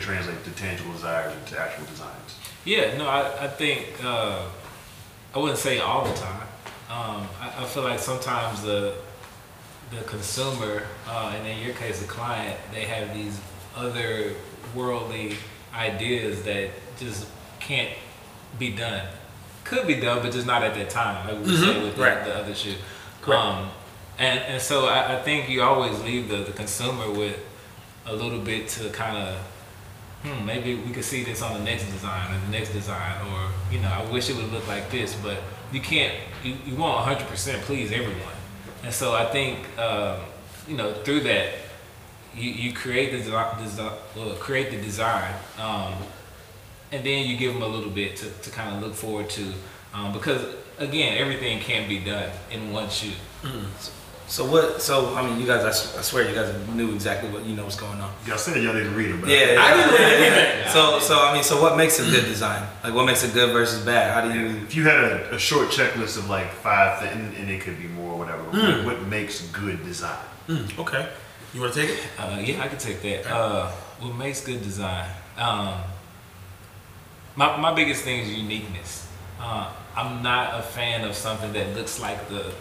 to translate the tangible desires into actual designs? Yeah, no, I, I think uh, I wouldn't say all the time. Um, I, I feel like sometimes the the consumer, uh, and in your case, the client, they have these other worldly ideas that just can't be done. Could be done, but just not at that time, like we said with the, Right. the other shoe. Correct. Um, and and so I, I think you always leave the, the consumer with a little bit to kind of hmm, maybe we could see this on the next design or the next design, or you know, I wish it would look like this, but you can't. You, you won't 100% please everyone, and so I think um, you know through that you, you create the design, desi well, create the design, um, and then you give them a little bit to, to kind of look forward to, um, because again, everything can't be done in one shoe. So what? So I mean, you guys—I swear, you guys knew exactly what you know what's going on. Y'all said y'all didn't read them, but Yeah, I didn't read it. So, so I mean, so what makes a good design? Like, what makes a good versus bad? How do you? if you had a, a short checklist of like five things, and it could be more, whatever, what, what makes good design? Okay. You want to take it? Uh, yeah, I could take that. Uh, what makes good design? Um, my, my biggest thing is uniqueness. Uh, I'm not a fan of something that looks like the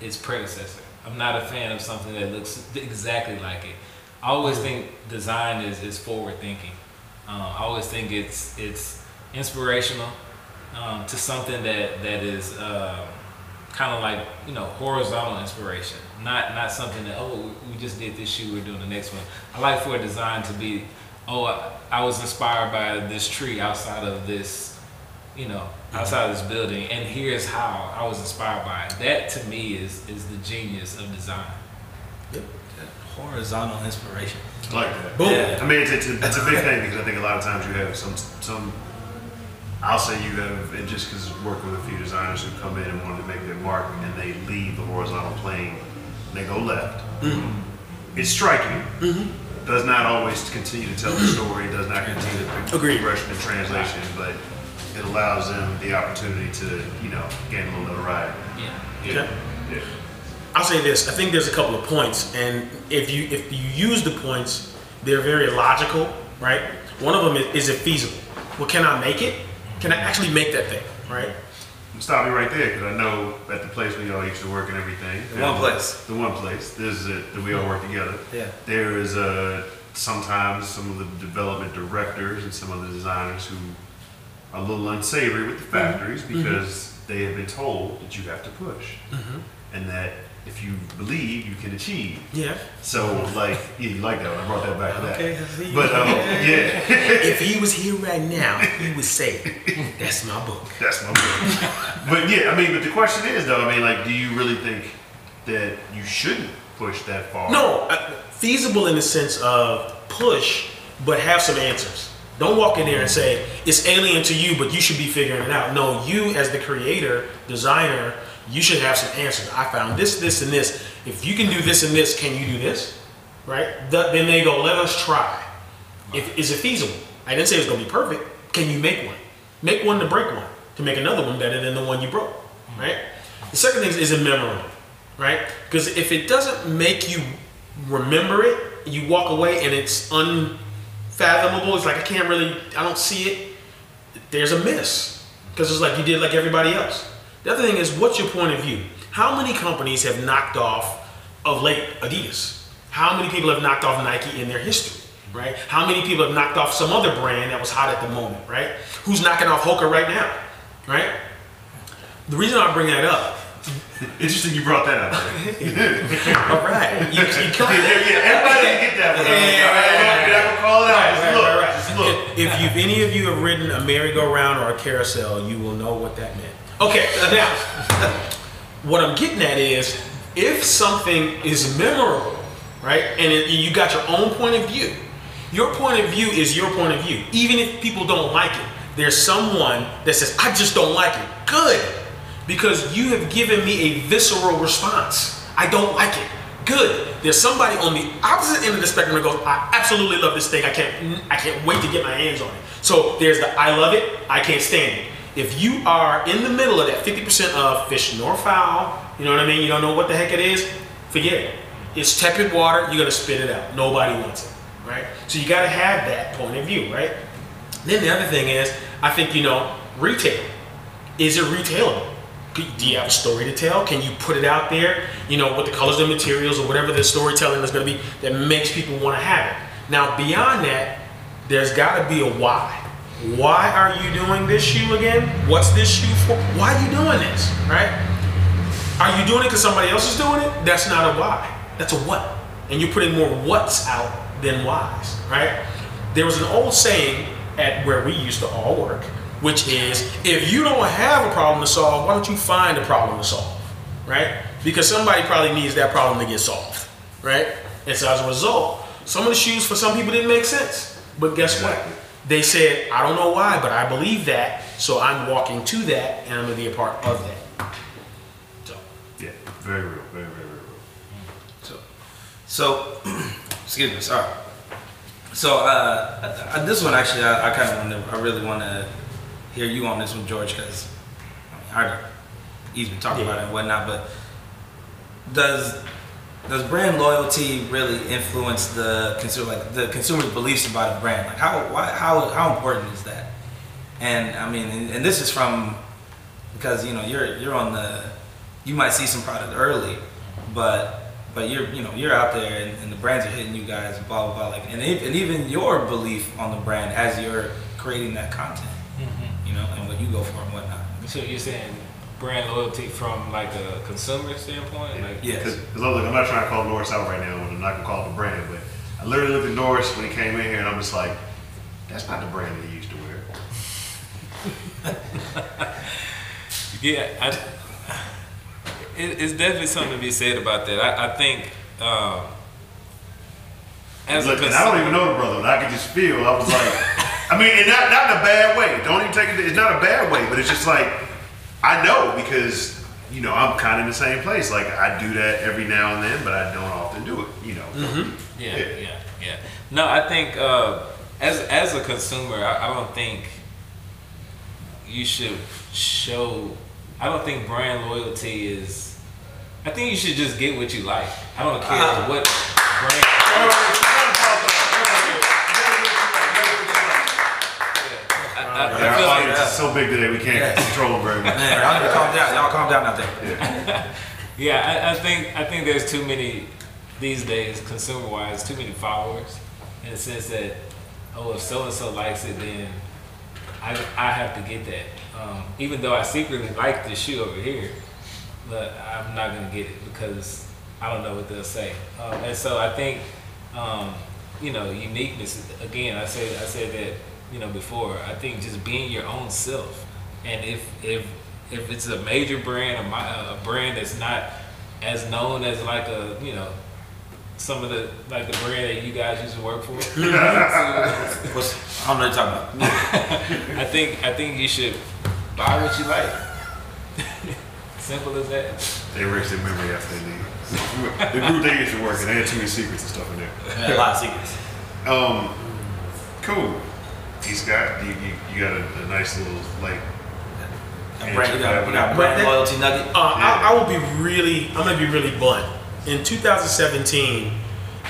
its predecessor. I'm not a fan of something that looks exactly like it. I always think design is, is forward thinking. Um, I always think it's it's inspirational um, to something that that is um, kind of like you know horizontal inspiration, not not something that oh we- we just did this shoe, we're doing the next one. I like for a design to be oh I, I was inspired by this tree outside of this you know outside of this building, and here's how I was inspired by it. That to me is is the genius of design. Horizontal inspiration. I like that. Boom. Yeah. I mean, it's, it's, a, it's a big thing because I think a lot of times you have some some. I'll say you have, and just because working with a few designers who come in and want to make their mark, and they leave the horizontal plane, and they go left. Mm-hmm. It's striking. Mm-hmm. Does not always continue to tell the story. Does not continue to Agreed. progression and translation, but it allows them the opportunity to, you know, gain a little notoriety. Yeah. Okay. Yeah. I'll say this. I think there's a couple of points, and if you if you use the points, they're very logical, right? One of them is, is it feasible? Well, can I make it? Can I actually make that thing, right? Stop me right there because I know at the place where y'all used to work and everything. The one place. The one place. This is it that we all work together. Yeah. There is uh, sometimes some of the development directors and some of the designers who are a little unsavory with the factories because they have been told that you have to push and that if you believe you can achieve. Yeah. So like yeah, you like that one. I brought that back to that. Okay, I see. But um, yeah, if he was here right now, he would say, "That's my book." That's my book. but yeah, I mean, but the question is though, I mean, like, do you really think that you shouldn't push that far? No, uh, feasible in the sense of push, but have some answers. Don't walk in there and say it's alien to you, but you should be figuring it out. No, you as the creator, designer, you should have some answers. I found this, this, and this. If you can do this and this, can you do this? Right? Th- then they go, let us try. If, is it feasible? I didn't say it was going to be perfect. Can you make one? Make one to break one to make another one better than the one you broke. Right? The second thing is, is it memorable? Right? Because if it doesn't make you remember it, you walk away and it's unfathomable. It's like I can't really, I don't see it. There's a miss because it's like you did like everybody else. The other thing is, what's your point of view? How many companies have knocked off of late Adidas? How many people have knocked off Nike in their history? Right? How many people have knocked off some other brand that was hot at the moment? Right? Who's knocking off Hoka right now? Right? The reason I bring that up, Interesting, you brought that up. all right, you, you yeah, yeah, everybody get that one. Yeah, right, right, I'm gonna call it out. Right, Just right, look, right, right. just look. If, if you, any of you have ridden a merry-go-round or a carousel, you will know what that meant. Okay, uh, now, what I'm getting at is, if something is memorable, right, and it, you got your own point of view, your point of view is your point of view. Even if people don't like it, there's someone that says, I just don't like it. Good. Because you have given me a visceral response. I don't like it. Good. There's somebody on the opposite end of the spectrum that goes, I absolutely love this thing. I can't I can't wait to get my hands on it. So there's the I love it, I can't stand it. If you are in the middle of that 50% of fish nor foul, you know what I mean? You don't know what the heck it is, forget it. It's tepid water, you're gonna spit it out. Nobody wants it. right? So you got to have that point of view, right? Then the other thing is, I think you know, retail. Is it retailable? Do you have a story to tell? Can you put it out there? You know, with the colors and materials or whatever the storytelling is going to be that makes people want to have it. Now, beyond that, there's got to be a why. Why are you doing this shoe again? What's this shoe for? Why are you doing this? Right? Are you doing it because somebody else is doing it? That's not a why. That's a what. And you're putting more what's out than whys, right? There was an old saying at where we used to all work, which is if you don't have a problem to solve, why don't you find a problem to solve, right? Because somebody probably needs that problem to get solved, right? And so as a result, some of the shoes for some people didn't make sense. But guess what? They said, I don't know why, but I believe that, so I'm walking to that and I'm gonna be a part of that. So Yeah, very real, very, very, very real. So, so excuse me, sorry. So uh, uh, this one actually, I, I kind of want to, I really want to hear you on this one, George, because I mean, I he's been talking about it and whatnot, but does does brand loyalty really influence the consumer, like the consumer's beliefs about a brand? Like how why, how how important is that? And I mean, and, and this is from because you know you're you're on the you might see some product early, but but you're you know you're out there and, and the brands are hitting you guys blah blah blah like and, and even your belief on the brand as you're creating that content, know, and what you go for and whatnot. So you're saying brand loyalty from like a consumer standpoint? Yeah. Like, Yes. Because look, I'm not trying to call Norris out right now, and I'm not gonna call it a brand, but I literally looked at Norris when he came in here, and I'm just like, that's not the brand that he used to wear. Yeah, I, it, it's definitely something to be said about that. I, I think um, as Look, a and I don't even know the brother, and I could just feel. I was like, I mean, and not not in a bad way. Don't even take it. It's not a bad way, but it's just like I know because you know I'm kind of in the same place. Like I do that every now and then, but I don't often do it. You know. Yeah, Yeah. yeah, yeah. No, I think uh, as as a consumer, I, I don't think you should show. I don't think brand loyalty is. I think you should just get what you like. I don't care Uh-huh. what brand. I, I, Yeah, I feel our like audience is so big today, we can't Yeah. control them very much. Man, y'all need to calm down. Y'all calm down out there. Yeah, I, I think I think there's too many these days, consumer wise, too many followers in the sense that oh, if so and so likes it, then I I have to get that. Um, even though I secretly like this shoe over here, but I'm not gonna get it because I don't know what they'll say. Um, and so I think um, you know uniqueness. Again, I said I said that you know before. I think just being your own self, and if if if it's a major brand, a, a brand that's not as known as like a you know some of the like the brand that you guys used to work for. What's, I don't know what you're talking about. I think I think you should buy what you like. Simple as that. They erased their memory after they leave. the group they used to work in, they had too many secrets and stuff in there. Man, a lot of secrets. Um, cool. He's got you. You, you got a, a nice little like. A brand, got, got brand loyalty nugget. Uh, I, I will be really, I'm gonna be really blunt. In 2017,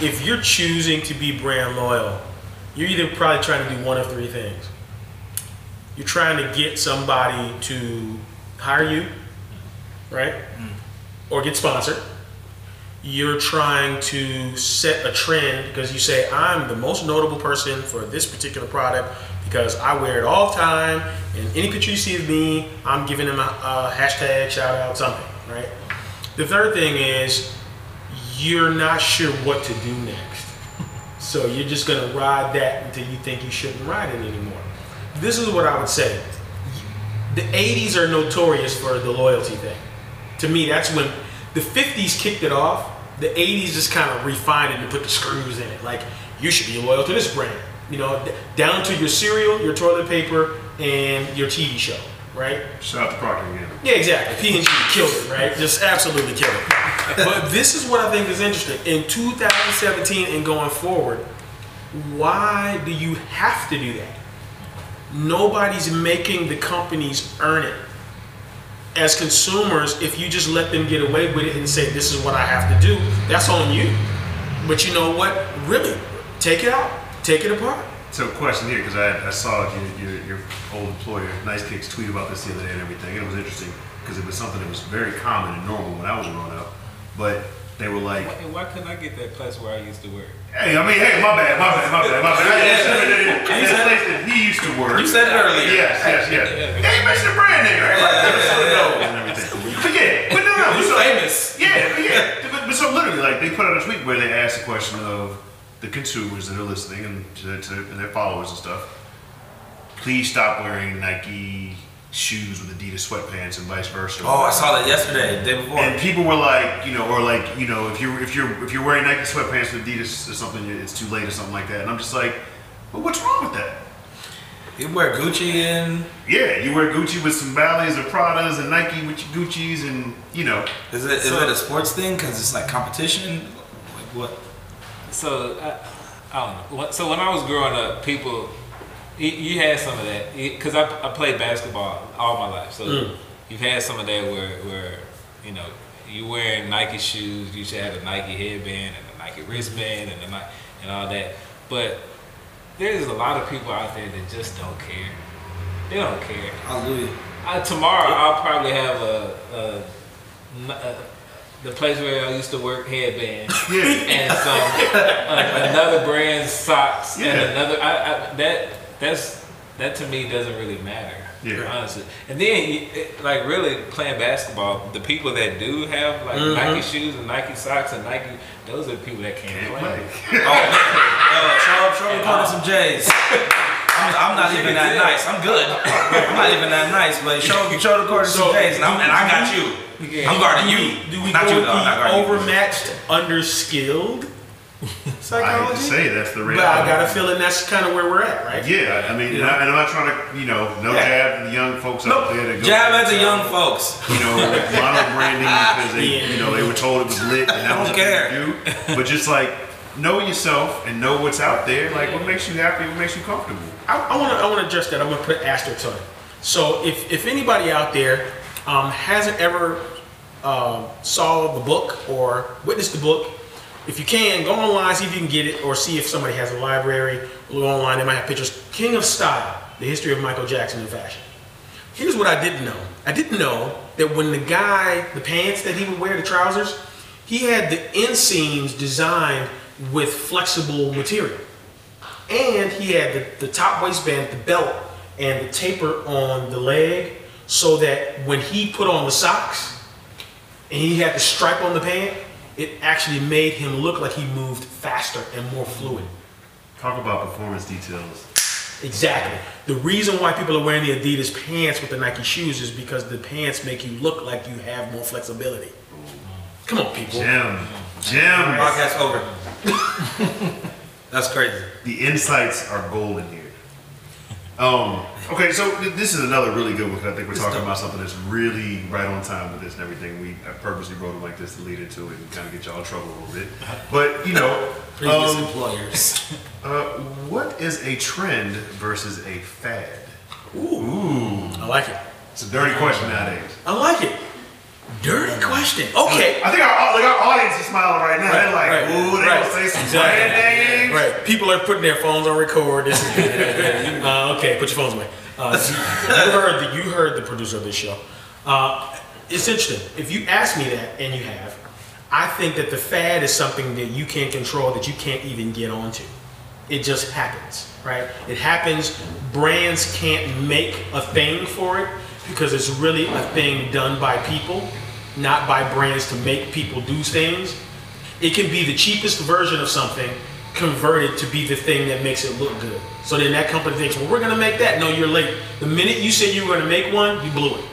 if you're choosing to be brand loyal, you're either probably trying to do one of three things. You're trying to get somebody to hire you, right? Or get sponsored. You're trying to set a trend because you say, I'm the most notable person for this particular product because I wear it all the time. And any picture you see of me, I'm giving them a, a hashtag, shout out, something, right? The third thing is you're not sure what to do next. So you're just gonna ride that until you think you shouldn't ride it anymore. This is what I would say. The 80s are notorious for the loyalty thing. To me, that's when the 50s kicked it off. The 80s just kind of refined it and put the screws in it. Like, you should be loyal to this brand. You know, down to your cereal, your toilet paper, and your TV show, right? Shout out to Procter again. Yeah, exactly. P&G killed it, right? Just absolutely killed it. but this is what I think is interesting. In 2017 and going forward, why do you have to do that? Nobody's making the companies earn it. As consumers, if you just let them get away with it and say, this is what I have to do, that's on you. But you know what? Really, take it out, take it apart. So, question here, because I, I saw your, your, your old employer, Nice Kicks, tweet about this the other day and everything, and it was interesting because it was something that was very common and normal when I was growing up. But they were like, Why, why couldn't I get that place where I used to work? hey, I mean, hey, my bad, my bad, my bad, my bad. Yeah, And that place that he used to work. You said it earlier. Yes, yes, yes. Yeah. Yeah, you mentioned the brand name, right? Like, Yeah, yeah, and everything. But yeah, but no, no. You so- famous. Yeah, but yeah. But, but so literally, like they put out a tweet where they asked the question of the consumers that are listening and to, to and their followers and stuff. Please stop wearing Nike shoes with Adidas sweatpants and vice versa. Oh, I saw that yesterday, the day before. And people were like, you know, or like, you know, if you're if you're if you're wearing Nike sweatpants with Adidas or something, it's too late or something like that. And I'm just like, but what's wrong with that? You wear Gucci and Yeah, you wear Gucci with some Ballys or Pradas and Nike with your Gucci's and you know. is it is So- it a sports thing? Because it's like competition. Like what? So I, I don't know. So when I was growing up, people, you, you had some of that because I, I played basketball all my life. So mm. you've had some of that where where you know you wearing Nike shoes, you should have a Nike headband and a Nike wristband and a Nike and all that. But there's a lot of people out there that just don't care. They don't care. Hallelujah. Tomorrow I'll probably have a, a, a the place where I used to work headband Yeah. and some uh, another brand socks Yeah. and another I, I, that that's that to me doesn't really matter. Yeah. honestly. And then you- it, like really playing basketball, the people that do have like Mm-hmm. Nike shoes and Nike socks and Nike, those are the people that can't, Can't play. play. Oh, yo, show up, show up, recording some J's. I'm, I'm not even that nice. I'm good. I'm not even that nice, but show show recording some So, J's, and, I'm, and I got you. Yeah. I'm guarding you. do we not go you though. Not the guarding you. overmatched, underskilled I hate to say that's the But. I got a feeling that's kind of where we're at, right? Yeah, I mean, and, I, and I'm not trying to, you know, no Yeah. jab to the young folks out there that go. Jab at the young folks. You know, mono branding because they, Yeah. you know, they were told it was lit and I don't care. you do. But just like know yourself and know what's out there. Like what makes you happy, what makes you comfortable. I want to I want to address that. I'm going to put asterisks on it. So if if anybody out there um, hasn't ever um, saw the book or witnessed the book, if you can go online see if you can get it or see if somebody has a library. Look online; they might have pictures. King of Style: The History of Michael Jackson in Fashion. Here's what I didn't know. I didn't know that when the guy, the pants that he would wear, the trousers, he had the inseams designed with flexible material. And he had the, the top waistband, the belt, and the taper on the leg so that when he put on the socks and he had the stripe on the pant, it actually made him look like he moved faster and more fluid. Talk about performance details. Exactly. The reason why people are wearing the Adidas pants with the Nike shoes is because the pants make you look like you have more flexibility. Mm. Come on, people. Jim, Jim. Podcast over. That's crazy. The insights are golden here. Um, okay, so th- this is another really good one 'cause I think we're It's talking dope. about something that's really right on time with this and everything. We I purposely wrote it like this to lead into it and kind of get y'all in trouble a little bit. But you know, Previous um, employers. uh, what is a trend versus a fad? Ooh. I like it. It's a dirty question nowadays. I like it. Dirty question. Okay. I think our, like our audience is smiling right now. They're like, Right, ooh, they right. gonna say some Exactly. brand names. Right. People are putting their phones on record. This uh, okay. Put your phones away. Uh, you heard the you heard the producer of this show. Uh, it's interesting. If you ask me that, and you have, I think that the fad is something that you can't control, that you can't even get onto. It just happens, right? It happens. Brands can't make a thing for it because it's really a thing done by people, not by brands to make people do things. It can be the cheapest version of something converted to be the thing that makes it look good. So then that company thinks, well, we're gonna make that. No, you're late. The minute you said you were gonna make one, you blew it.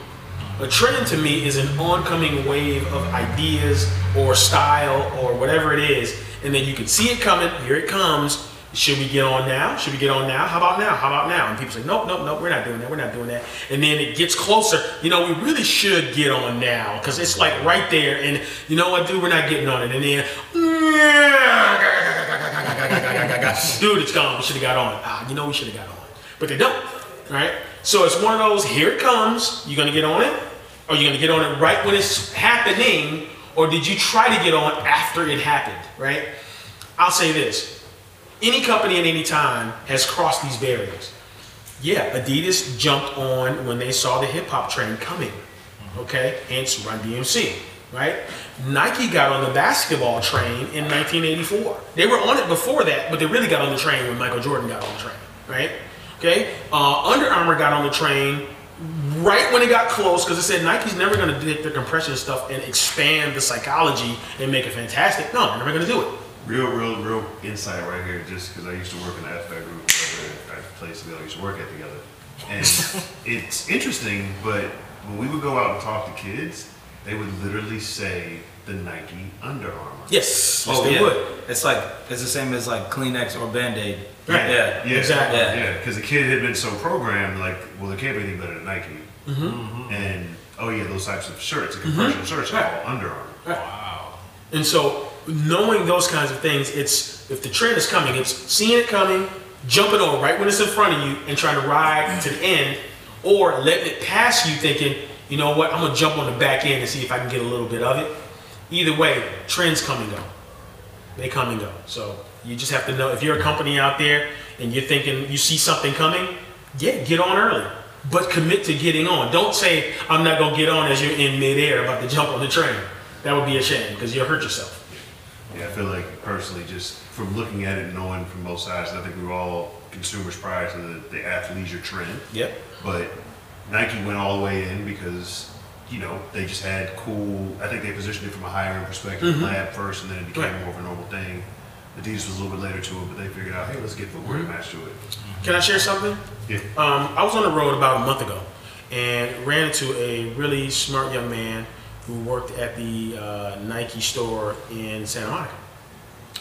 A trend to me is an oncoming wave of ideas or style or whatever it is, and then you can see it coming. Here it comes. Should we get on now? Should we get on now? How about now? How about now? And people say, nope, nope, nope, we're not doing that. We're not doing that. And then it gets closer. You know, we really should get on now because it's like right there. And you know what, dude? We're not getting on it. And then, dude, it's gone. We should have got on. Ah, you know, we should have got on. But they don't, right? So it's one of those, here it comes. You're gonna get on it? Or you gonna get on it right when it's happening? Or did you try to get on after it happened, right? I'll say this. Any company at any time has crossed these barriers. Yeah, Adidas jumped on when they saw the hip hop train coming. Okay, hence Run DMC, right? Nike got on the basketball train in 1984. They were on it before that, but they really got on the train when Michael Jordan got on the train, right? Okay, uh, Under Armour got on the train right when it got close because it said Nike's never going to take their compression stuff and expand the psychology and make it fantastic. No, they're never going to do it. Real, real, real insight right here, just because I used to work in the FBA group, whatever I place together, we used to work at together. And it's interesting, but when we would go out and talk to kids, they would literally say the Nike Under Armour. Yes, yes Oh they yeah, would. it's like it's the same as like Kleenex or Band Aid. Right. Yeah, Yeah, Exactly. Yeah, because the kid had been so programmed, like, well, there can't be anything better than Nike. Mm-hmm. And oh yeah, those types of shirts, the compression shirts, are Right. all Under Armour. Wow. And so, knowing those kinds of things, it's if the trend is coming, it's seeing it coming, jumping on right when it's in front of you, and trying to ride to the end, or letting it pass you, thinking, you know what, I'm gonna jump on the back end and see if I can get a little bit of it. Either way, trends come and go. They come and go. So you just have to know if you're a company out there and you're thinking you see something coming, yeah, get on early. But commit to getting on. Don't say I'm not gonna get on as you're in midair about to jump on the train. That would be a shame because you'll hurt yourself. Yeah, I feel like personally, just from looking at it, and knowing from both sides, I think we were all consumers prior to the, the athleisure trend. Yep. But Nike went all the way in because, you know, they just had cool, I think they positioned it from a higher end perspective, lab first, and then it became Right. more of a normal thing. Adidas was a little bit later to it, but they figured out, hey, let's get footwear to match to it. Can I share something? Yeah. Um, I was on the road about a month ago and ran into a really smart young man who worked at the uh, Nike store in Santa Monica.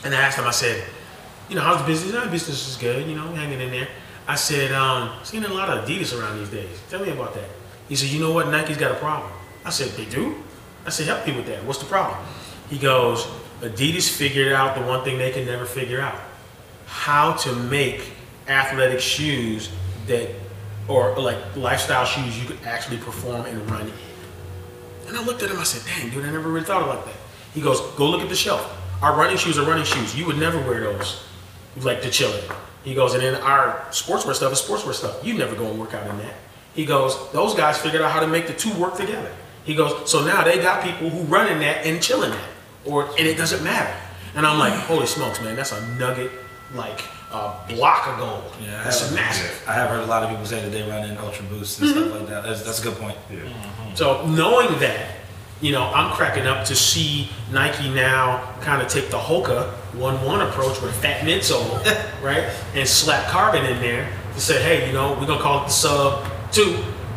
And I asked him, I said, you know, how's the business? "Oh, business is good, you know, hanging in there. I said, um, seeing a lot of Adidas around these days. Tell me about that. He said, you know what? Nike's got a problem. I said, they do? I said, help me with that. What's the problem? He goes, Adidas figured out the one thing they can never figure out how to make athletic shoes that, or like lifestyle shoes you could actually perform and run in. And I looked at him, I said, dang, dude, I never really thought like that. He goes, go look at the shelf. Our running shoes are running shoes. You would never wear those like to chill in. He goes, and then our sportswear stuff is sportswear stuff. You never go and work out in that. He goes, those guys figured out how to make the two work together. He goes, so now they got people who run in that and chill in that. Or, and it doesn't matter. And I'm like, holy smokes, man, that's a nugget, like a block of gold. Yeah, that's have, massive. I have heard a lot of people say that they run in Ultra Boost and stuff mm-hmm. like that. That's, that's a good point. Yeah. Mm-hmm. So knowing that, you know, I'm cracking up to see Nike now kind of take the Hoka one-one approach with a fat midsole, right, and slap carbon in there to say, hey, you know, we're gonna call it the sub two.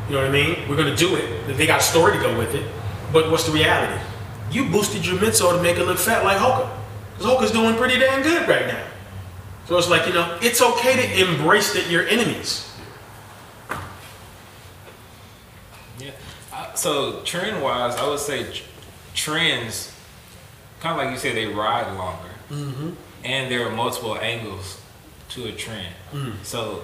You know what I mean? We're gonna do it. They got a story to go with it. But what's the reality? You boosted your midsole to make it look fat like Hoka. Because Hoka's doing pretty damn good right now. So it's like, you know, it's okay to embrace that you're enemies. Yeah. Uh, so trend wise, I would say trends, kind of like you said, they ride longer, mm-hmm. and there are multiple angles to a trend. So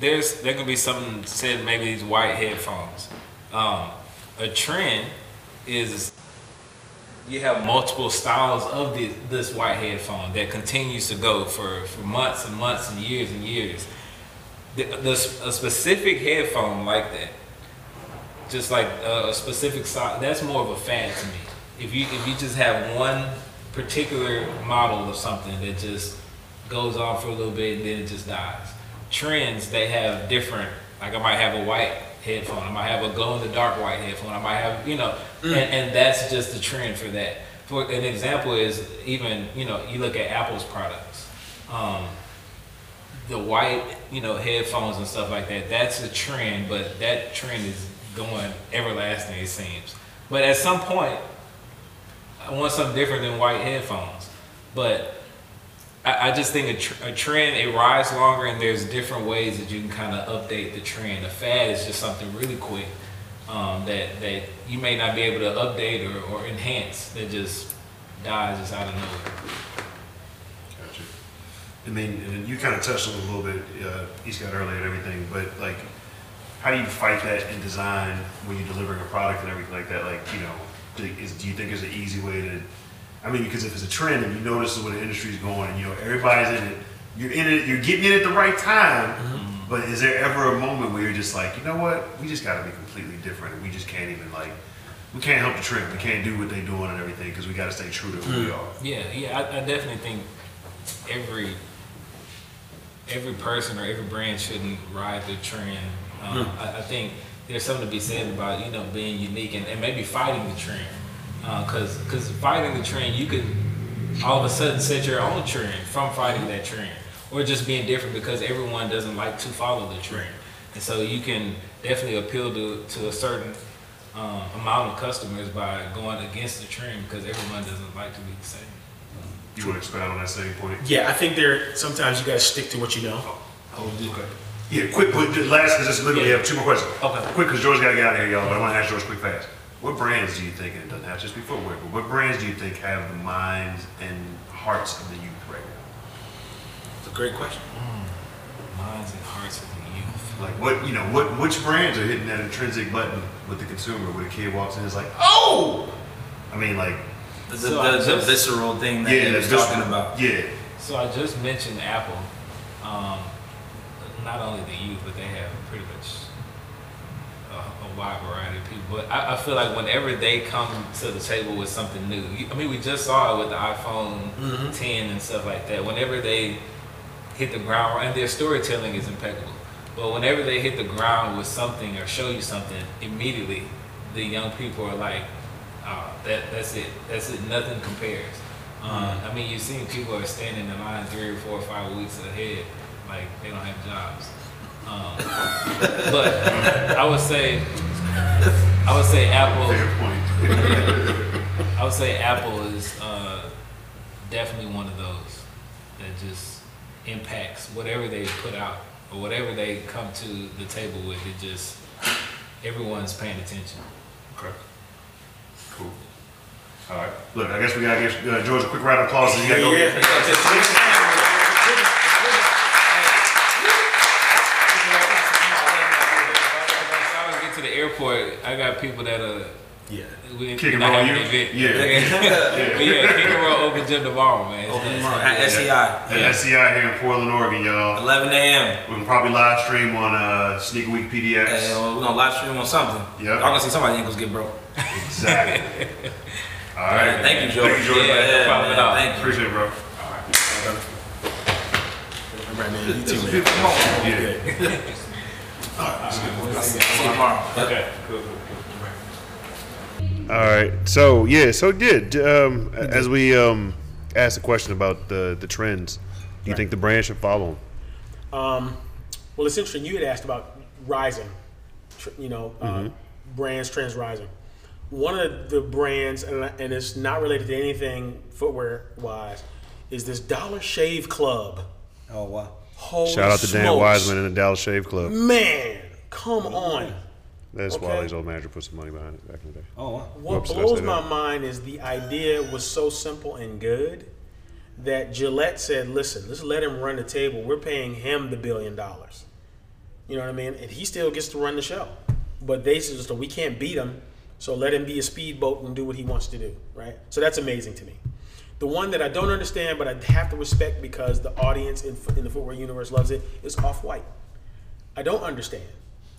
there's there can be something said maybe these white headphones. Um, a trend is you have multiple styles of this white headphone that continues to go for, for months and months and years and years. The, the, a specific headphone like that just like uh, a specific style. That's more of a fad to me. If you if you just have one particular model of something that just goes on for a little bit and then it just dies. Trends they have different. Like I might have a white headphone. I might have a glow in the dark white headphone. I might have you know, and, and that's just the trend for that. For an example is even you know you look at Apple's products. Um, the white, you know, headphones and stuff like that. That's a trend, but that trend is going everlasting, it seems. But at some point, I want something different than white headphones. But I, just think a, tr- a trend it rides longer, and there's different ways that you can kind of update the trend. A fad is just something really quick um, that that you may not be able to update or, or enhance that just dies just out of nowhere. Gotcha. I mean, and you kind of touched on it a little bit, uh, East got earlier and everything, but like, how do you fight that in design when you're delivering a product and everything like that? Like, you know, do, is, do you think there's an easy way to, I mean, because if it's a trend and you notice where the industry's going and, you know, everybody's in it, you're in it, you're getting in at the right time. Mm-hmm. But is there ever a moment where you're just like, you know what, we just got to be completely different, and we just can't even like, we can't help the trend, we can't do what they're doing and everything because we got to stay true to who we Mm. are. Yeah, yeah, I, I definitely think every every person or every brand shouldn't ride the trend. Um, I, I think there's something to be said about you know being unique and, and maybe fighting the trend. Because because fighting the trend, you could all of a sudden set your own trend from fighting that trend, or just being different because everyone doesn't like to follow the trend, and so you can definitely appeal to to a certain um, amount of customers by going against the trend because everyone doesn't like to be the same. You want to expand on that same point? Yeah, I think there sometimes you got to stick to what you know. Okay. Yeah, quick, quick just last, because this literally Yeah. have two more questions. Okay. Quick, because George got to get out of here, y'all, but I want to ask George quick fast. What brands do you think, and it doesn't have to just be footwear, but what brands do you think have the minds and hearts of the youth right now? It's a great question. Minds and hearts of the youth. Like what, you know, what which brands are hitting that intrinsic button with the consumer where the kid walks in and is like, oh! I mean, like, The, So the, I the, the visceral thing that yeah, he was this- talking about. Yeah. So I just mentioned Apple. Um, not only the youth, but they have pretty much a, a wide variety of people. But I, I feel like whenever they come to the table with something new, you- I mean, we just saw it with the iPhone mm-hmm. 10 and stuff like that. Whenever they hit the ground, and their storytelling is impeccable. But whenever they hit the ground with something or show you something, immediately the young people are like, oh, that, that's it. That's it. Nothing compares. Um, mm-hmm. I mean, you've seen people are standing in line three or four or five weeks ahead, like they don't have jobs. Um, but I would say, I would say Apple. Fair point. I would say Apple is uh, definitely one of those that just impacts whatever they put out or whatever they come to the table with. It just everyone's paying attention. Okay. Cool. All right. Look, I guess we gotta give uh, George a quick round of applause. You gotta go. Yeah. If I get to the airport, I got people that are Yeah. we Kick we and not roll you? event. Yeah. But yeah, kick and roll open gym tomorrow, man. Open tomorrow at SEI, At SCI here in Portland, Oregon, y'all. 11 a.m. We can probably live stream on uh, Sneak Week PDX. And uh, we're gonna live stream on something. Yeah. Y'all gonna see somebody's ankles get broke. Exactly. All All right. right, thank you, Joe. Thank you, George. Yeah, no problem at all. Thank you. Appreciate it, bro. All right, man. You too, It's a man. beautiful moment. See you tomorrow. Okay, cool. All right. So yeah. So yeah. d- Um, as we um asked the question about the the trends, do you think the brand should follow? Um, well, it's interesting. You had asked about rising, you know, uh, brands, trends rising. One of the brands, and, and it's not related to anything footwear wise, is this Dollar Shave Club. Oh wow. Holy Shout out to Dan. Wiseman and the Dollar Shave Club. Man, come on. That's Okay. Wally's old manager put some money behind it back in the day. Oh wow. What Whoops, blows my mind is the idea was so simple and good that Gillette said, "Listen, let's let him run the table. We're paying him the billion dollars. You know what I mean? And he still gets to run the show. But they said, "So we can't beat him, so let him be a speedboat and do what he wants to do." Right? So that's amazing to me. The one that I don't understand, but I have to respect because the audience in, in the footwear universe loves it, is Off White. I don't understand.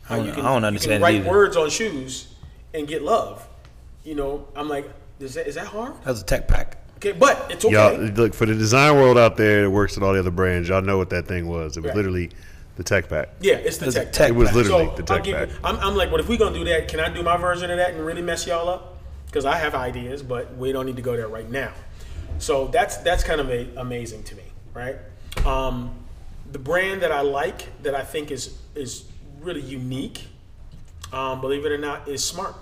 How I don't- I don't understand You can write either. words on shoes and get love. You know, I'm like, is that is that hard? That was a tech pack. Okay, but it's okay. Y'all look for the design world out there that works with all the other brands. Y'all know what that thing was. It was Right. literally the tech pack. yeah, it's the It's tech. tech It was pack. literally so the I'll tech give pack. you, I'm, I'm like, but if we're gonna do that, can I do my version of that and really mess y'all up? Because I have ideas, but we don't need to go there right now. So that's that's kind of a, amazing to me, right? Um, the brand that I like, that I think is is really unique, um, believe it or not, is Smart,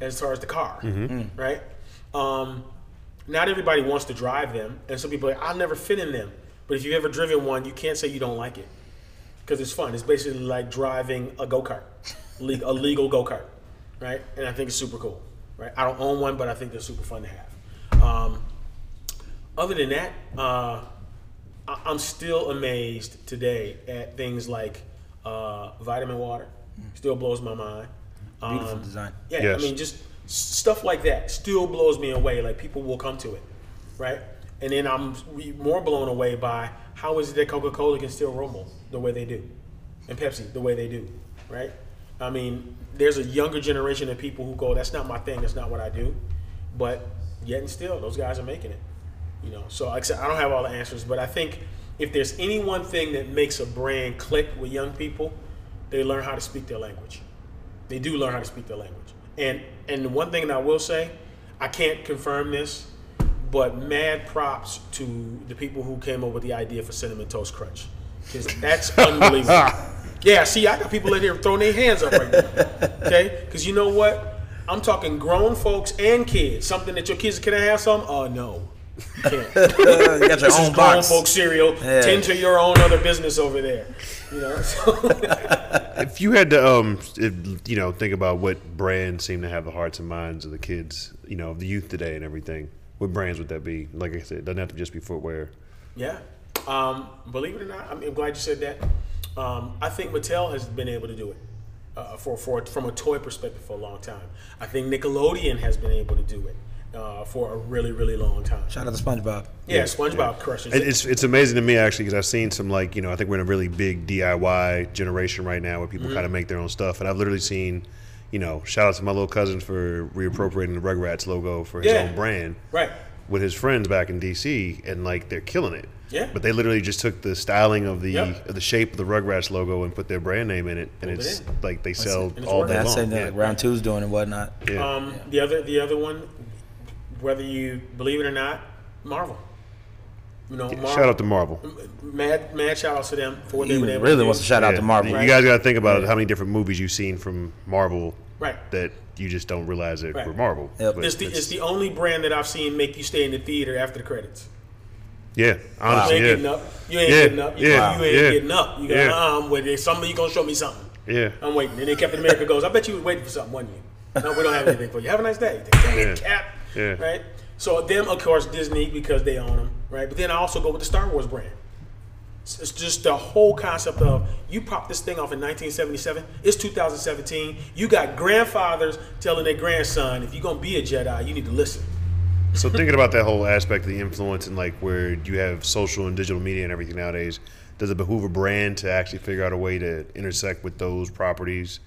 as far as the car, right? Um, not everybody wants to drive them, and some people are like, I'll never fit in them. But if you've ever driven one, you can't say you don't like it because it's fun. It's basically like driving a go kart, a legal go kart, right? And I think it's super cool, right? I don't own one, but I think they're super fun to have. Um, other than that, uh, I- I'm still amazed today at things like uh, vitamin water. Still blows my mind. Beautiful Um, design. yeah, Yes. I mean, just s- stuff like that still blows me away. Like people will come to it, right? And then I'm re- more blown away by how is it that Coca Cola can still rumble the way they do, and Pepsi the way they do, right? I mean, there's a younger generation of people who go, "That's not my thing. That's not what I do," but yet and still, those guys are making it. You know, so like I said, I don't have all the answers, but I think if there's any one thing that makes a brand click with young people, they learn how to speak their language. They do learn how to speak their language. And and the one thing that I will say, I can't confirm this, but mad props to the people who came up with the idea for cinnamon toast crunch, because that's unbelievable. Yeah, see, I got people in here throwing their hands up right now. Okay, because you know what? I'm talking grown folks and kids. Something that your kids can I have some? Oh no, you got your This is own grown box. folk cereal. Yeah. Tend to your own other business over there. You know. So, If you had to, um, if, you know, think about what brands seem to have the hearts and minds of the kids, you know, of the youth today and everything, what brands would that be? Like I said, it doesn't have to just be footwear. yeah. Um, believe it or not, I'm, I'm glad you said that. Um, I think Mattel has been able to do it uh, for, for from a toy perspective for a long time. I think Nickelodeon has been able to do it uh, for a really, really long time. Shout out to SpongeBob. Yeah, SpongeBob crushes It- it. It's it's amazing to me actually because I've seen some like you know I think we're in a really big DIY generation right now where people Mm-hmm. kind of make their own stuff and I've literally seen you know shout out to my little cousin for reappropriating the Rugrats logo for his Yeah. own brand Right. with his friends back in DC and like they're killing it. Yeah. But they literally just took the styling of the Yep. of the shape of the Rugrats logo and put their brand name in it and Pulled it it's in. like they sell it's all working. day I long. said that Yeah. like round two's doing and whatnot. Yeah. Um, The other, the other one, whether you believe it or not, Marvel. You know, Marvel, Shout out to Marvel. mad, mad shout outs to them for what they've been able really to wants to shout out Yeah. to Marvel. You guys got to think about it how many different movies you've seen from Marvel Right. that you just don't realize it Right. were Marvel. Yep. But It's the, it's the only brand that I've seen make you stay in the theater after the credits. yeah, You honestly, ain't yeah. getting up. You ain't Yeah, getting up. You, yeah, you ain't yeah, getting up. You got yeah. um, with it. Somebody you gonna show me something. Yeah. I'm waiting. And then Captain America goes, I bet you was waiting for something, wasn't you? No, we don't have anything for you. Have a nice day. Dang it, Yeah. Cap. Yeah. Right? So them, of course, Disney because they own them, right? But then I also go with the Star Wars brand. It's just the whole concept of you pop this thing off in 1977. It's 2017. You got grandfathers telling their grandson, if you're gonna be a Jedi, you need to listen. So thinking about that whole aspect of the influence and like where you have social and digital media and everything nowadays, does it behoove a brand to actually figure out a way to intersect with those properties?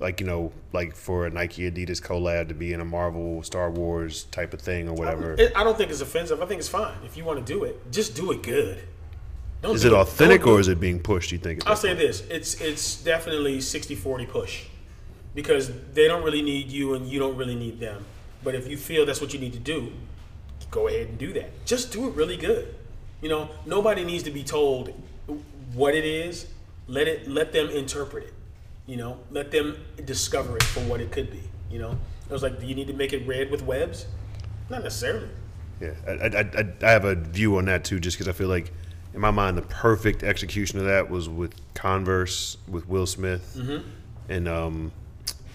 Like you know, like for a Nike Adidas collab to be in a Marvel Star Wars type of thing or whatever. It, I don't think it's offensive. I think it's fine. If you want to do it, just do it good. Don't Is it authentic don't or is it being pushed? You think? I'll say this: it's it's definitely 60-40 push because they don't really need you and you don't really need them. But if you feel that's what you need to do, go ahead and do that. Just do it really good. You know, nobody needs to be told what it is. Let it let them interpret it. You know, let them discover it for what it could be. You know, it was like, do you need to make it red with webs? Not necessarily. Yeah, I, I, I, I have a view on that too, just because I feel like, in my mind, the perfect execution of that was with Converse with Will Smith and um,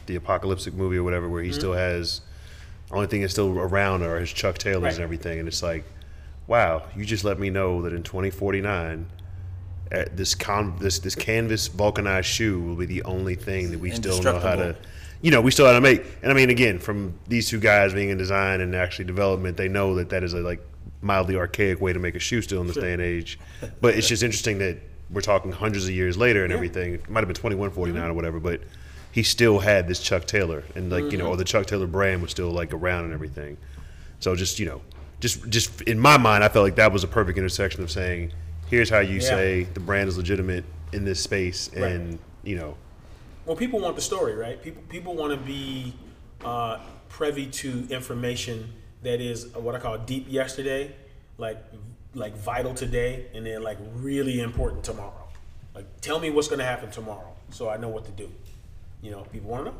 the apocalyptic movie or whatever, where he still has only thing that's still around are his Chuck Taylors Right. and everything, and it's like, wow, you just let me know that in 2049. Uh, this con this this canvas vulcanized shoe will be the only thing that we still know how to you know, we still have to make. And I mean, again, from these two guys being in design and actually development, they know that that is a like mildly archaic way to make a shoe still in this day and age. But it's just interesting that we're talking hundreds of years later and everything. It might have been twenty one forty nine or whatever, but he still had this Chuck Taylor and like you know, or the Chuck Taylor brand was still like around and everything. So just you know, just just in my mind, I felt like that was a perfect intersection of saying, here's how you Yeah. say the brand is legitimate in this space, Right. and you know, Well, people want the story, right? People people want to be uh, privy to information that is what I call deep yesterday, like like vital today, and then like really important tomorrow. Like, tell me what's going to happen tomorrow, so I know what to do. You know, people want to know.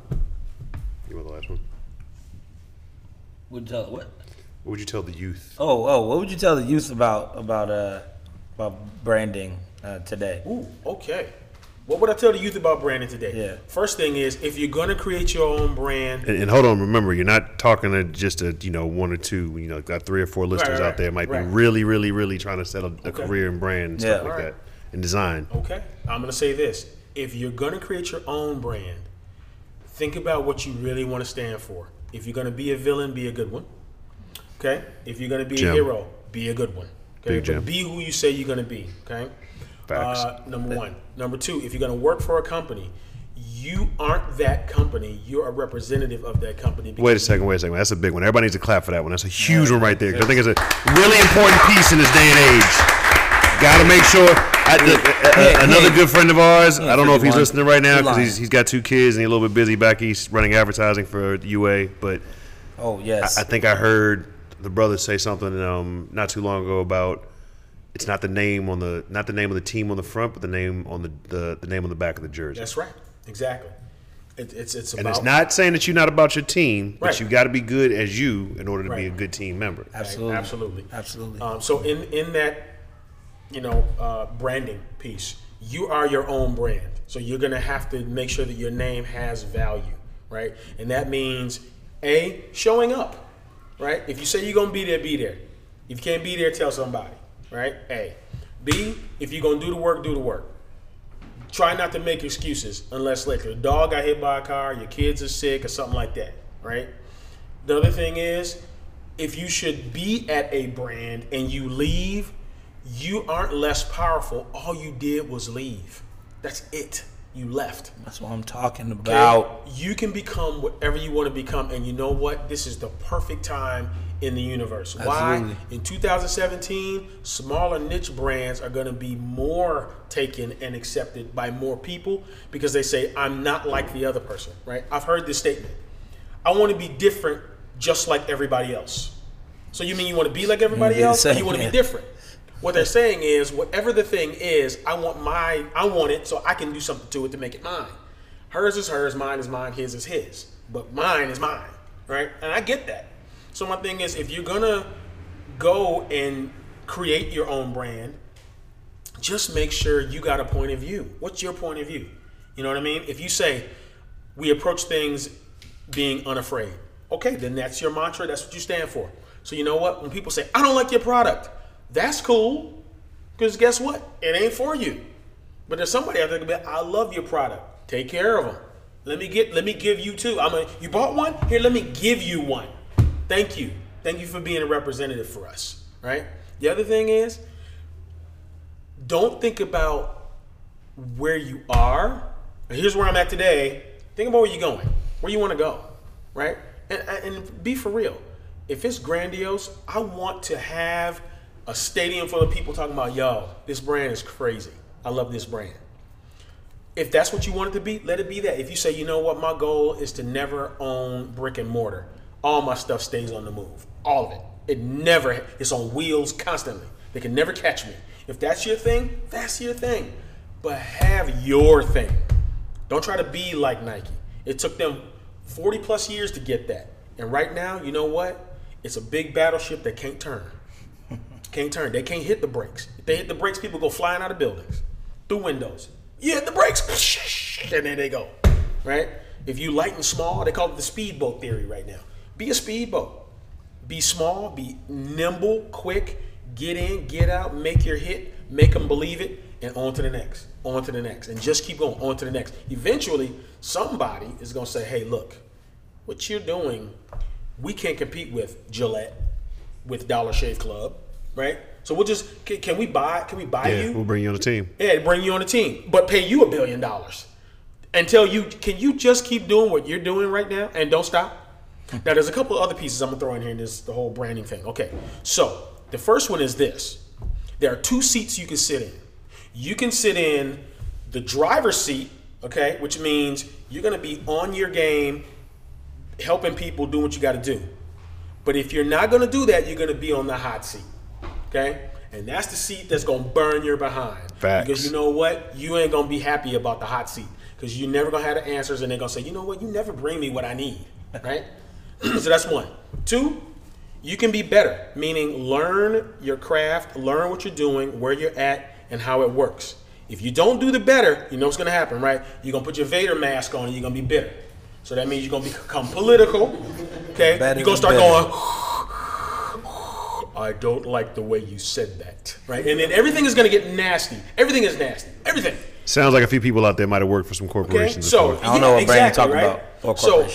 you want the last one. Would tell what? What would you tell the youth? Oh, oh, what would you tell the youth about about uh about branding uh, today? Ooh, okay. What would I tell the youth about branding today? Yeah. First thing is, if you're going to create your own brand, And, and hold on, remember, you're not talking to just a you know one or two. You know, got three or four listeners right, out there might right. be really, really, really trying to set a, a Okay. career in brand and Yeah. stuff like Alright. that, and design. Okay. I'm going to say this. If you're going to create your own brand, think about what you really want to stand for. If you're going to be a villain, be a good one. Okay? If you're going to be Jim. a hero, be a good one. Okay, Big Jim. but be who you say you're gonna be. Okay. Facts. Uh, number one. Number two. If you're gonna work for a company, you aren't that company. You're a representative of that company. Wait a second, wait a second. That's a big one. Everybody needs to clap for that one. That's a huge one right there. 'cause I think it's a really important piece in this day and age. Got to make sure. I, uh, uh, another yeah. good friend of ours. Yeah, I don't know if he's 51. listening right now because he's, he's got two kids and he's a little bit busy back east running advertising for the UA. But Oh yes. I think I heard the brothers say something um, not too long ago about it's not the name on the not the name of the team on the front, but the name on the the, the name on the back of the jersey. That's right. Exactly. It, it's it's and it's not saying that you're not about your team, but you got to be good as you in order to be a good team member. absolutely. absolutely. Absolutely. Um, so in in that, you know, uh, branding piece, you are your own brand. So you're gonna have to make sure that your name has value, right? And that means a showing up, right? If you say you're gonna be there, be there. If you can't be there, tell somebody, right? A. B. If you're gonna do the work, do the work. Try not to make excuses unless like your dog got hit by a car, your kids are sick, or something like that, right? The other thing is, if you should be at a brand and you leave, you aren't less powerful. All you did was leave. That's it. You left. That's what I'm talking Okay? about. You can become whatever you want to become, and you know what? This is the perfect time in the universe. Why? In 2017, smaller niche brands are going to be more taken and accepted by more people because they say, "I'm not like the other person." Right? I've heard this statement. I want to be different, just like everybody else. So you mean you want to be like everybody else, or you want to be different? What they're saying is, whatever the thing is, I want my, I want it, so I can do something to it to make it mine. Hers is hers, mine is mine, his is his. But mine is mine, right? And I get that. So my thing is, if you're gonna go and create your own brand, just make sure you got a point of view. What's your point of view? You know what I mean? If you say we approach things being unafraid, okay, then that's your mantra. That's what you stand for. So you know what? When people say I don't like your product, that's cool, because guess what? It ain't for you. But there's somebody out there that be I love your product. Take care of them. Let me get. Let me give you two. I'm a. You bought one? Here, let me give you one. Thank you. Thank you for being a representative for us. Right. The other thing is, don't think about where you are. Here's where I'm at today. Think about where you're going, where you want to go, right? And, and be for real. If it's grandiose, I want to have a stadium full of people talking about, yo, this brand is crazy. I love this brand. If that's what you want it to be, let it be that. If you say, you know what, my goal is to never own brick and mortar, all my stuff stays on the move. All of it. It never, it's on wheels constantly. They can never catch me. If that's your thing, that's your thing. But have your thing. Don't try to be like Nike. It took them 40 plus years to get that. And right now, you know what? It's a big battleship that can't turn. Can't turn. They can't hit the brakes. If they hit the brakes, people go flying out of buildings, through windows. You hit the brakes, and there they go. Right? If you light and small, they call it the speedboat theory right now. Be a speedboat. Be small, be nimble, quick, get in, get out, make your hit, make them believe it, and on to the next, on to the next, and just keep going, on to the next. Eventually, somebody is gonna say, hey, look, what you're doing, we can't compete with Gillette, with Dollar Shave Club, right? So we'll just can, can we buy can we buy Yeah, you? we'll bring you on the team. Yeah, bring you on the team, but pay you a billion dollars. Until you can you just keep doing what you're doing right now and don't stop? Now there's a couple of other pieces I'm gonna throw in here in this the whole branding thing. Okay. So the first one is this. There are two seats you can sit in. You can sit in the driver's seat, okay, which means you're gonna be on your game, helping people do what you gotta do. But if you're not gonna do that, you're gonna be on the hot seat. Okay? And that's the seat that's gonna burn your behind. Facts. Because you know what? You ain't gonna be happy about the hot seat. Because you're never gonna have the answers and they're gonna say, you know what, you never bring me what I need. Right? so that's one. Two, you can be better, meaning learn your craft, learn what you're doing, where you're at, and how it works. If you don't do the better, you know what's gonna happen, right? You're gonna put your Vader mask on and you're gonna be bitter. So that means you're gonna become political. Okay? Better you're gonna start going, I don't like the way you said that. Right? And then everything is gonna get nasty. Everything is nasty. Everything. Sounds like a few people out there might have worked for some Okay? corporations. So before. I don't know what brand you're talking right? about, So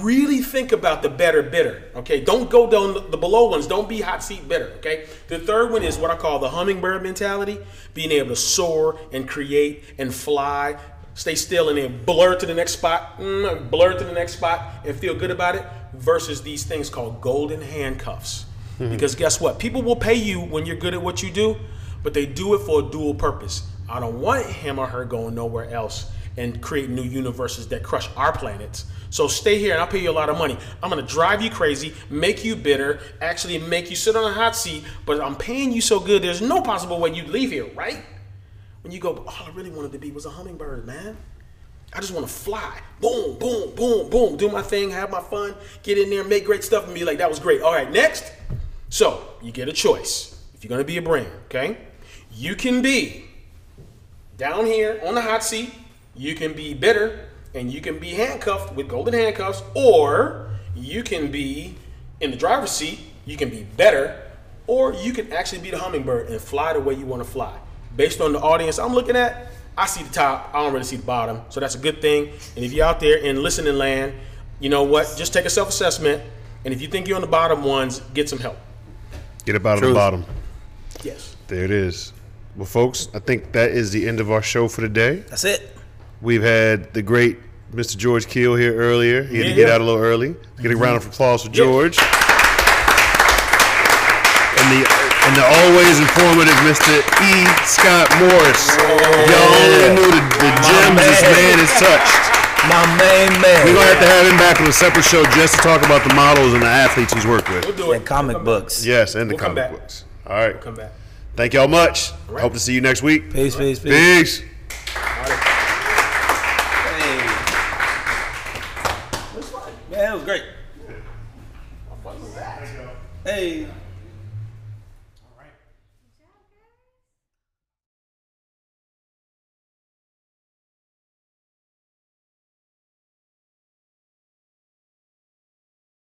really think about the better bitter. Okay, don't go down the below ones. Don't be hot seat bitter. Okay. The third one is what I call the hummingbird mentality: being able to soar and create and fly. Stay still and then blur to the next spot, mm, blur to the next spot, and feel good about it. Versus these things called golden handcuffs. Mm-hmm. Because guess what? People will pay you when you're good at what you do, but they do it for a dual purpose. I don't want him or her going nowhere else and create new universes that crush our planets. So stay here and I'll pay you a lot of money. I'm gonna drive you crazy, make you bitter, actually make you sit on a hot seat, but I'm paying you so good, there's no possible way you'd leave here, right? When you go, all I really wanted to be was a hummingbird, man. I just want to fly. Boom, boom, boom, boom. Do my thing, have my fun, get in there, make great stuff, and be like, that was great. All right, next. So you get a choice. If you're gonna be a brand, okay? You can be down here on the hot seat, you can be bitter and you can be handcuffed with golden handcuffs, or you can be in the driver's seat, you can be better, or you can actually be the hummingbird and fly the way you want to fly. Based on the audience I'm looking at, I see the top, I don't really see the bottom, so that's a good thing. And if you're out there in listening land, you know what? Just take a self assessment, and if you think you're on the bottom ones, get some help. Get up out of the bottom. Yes. There it is. Well, folks, I think that is the end of our show for today. That's it. We've had the great Mr. George Keel here earlier. He had to get yeah. out a little early. Get a mm-hmm. round of applause for Yeah. George. And the and the always informative Mr. E. Scott Morris. Y'all only knew the, the gems this man has touched. My main man. We're gonna have to have him back on a separate show just to talk about the models and the athletes he's worked with. We'll do it. And comic We'll come back. books. Yes, and the We'll comic back. books. All right. Come back. Thank y'all much. Hope to see you next week. Peace, peace, peace. Peace. Hey. Man, it was great. Hey.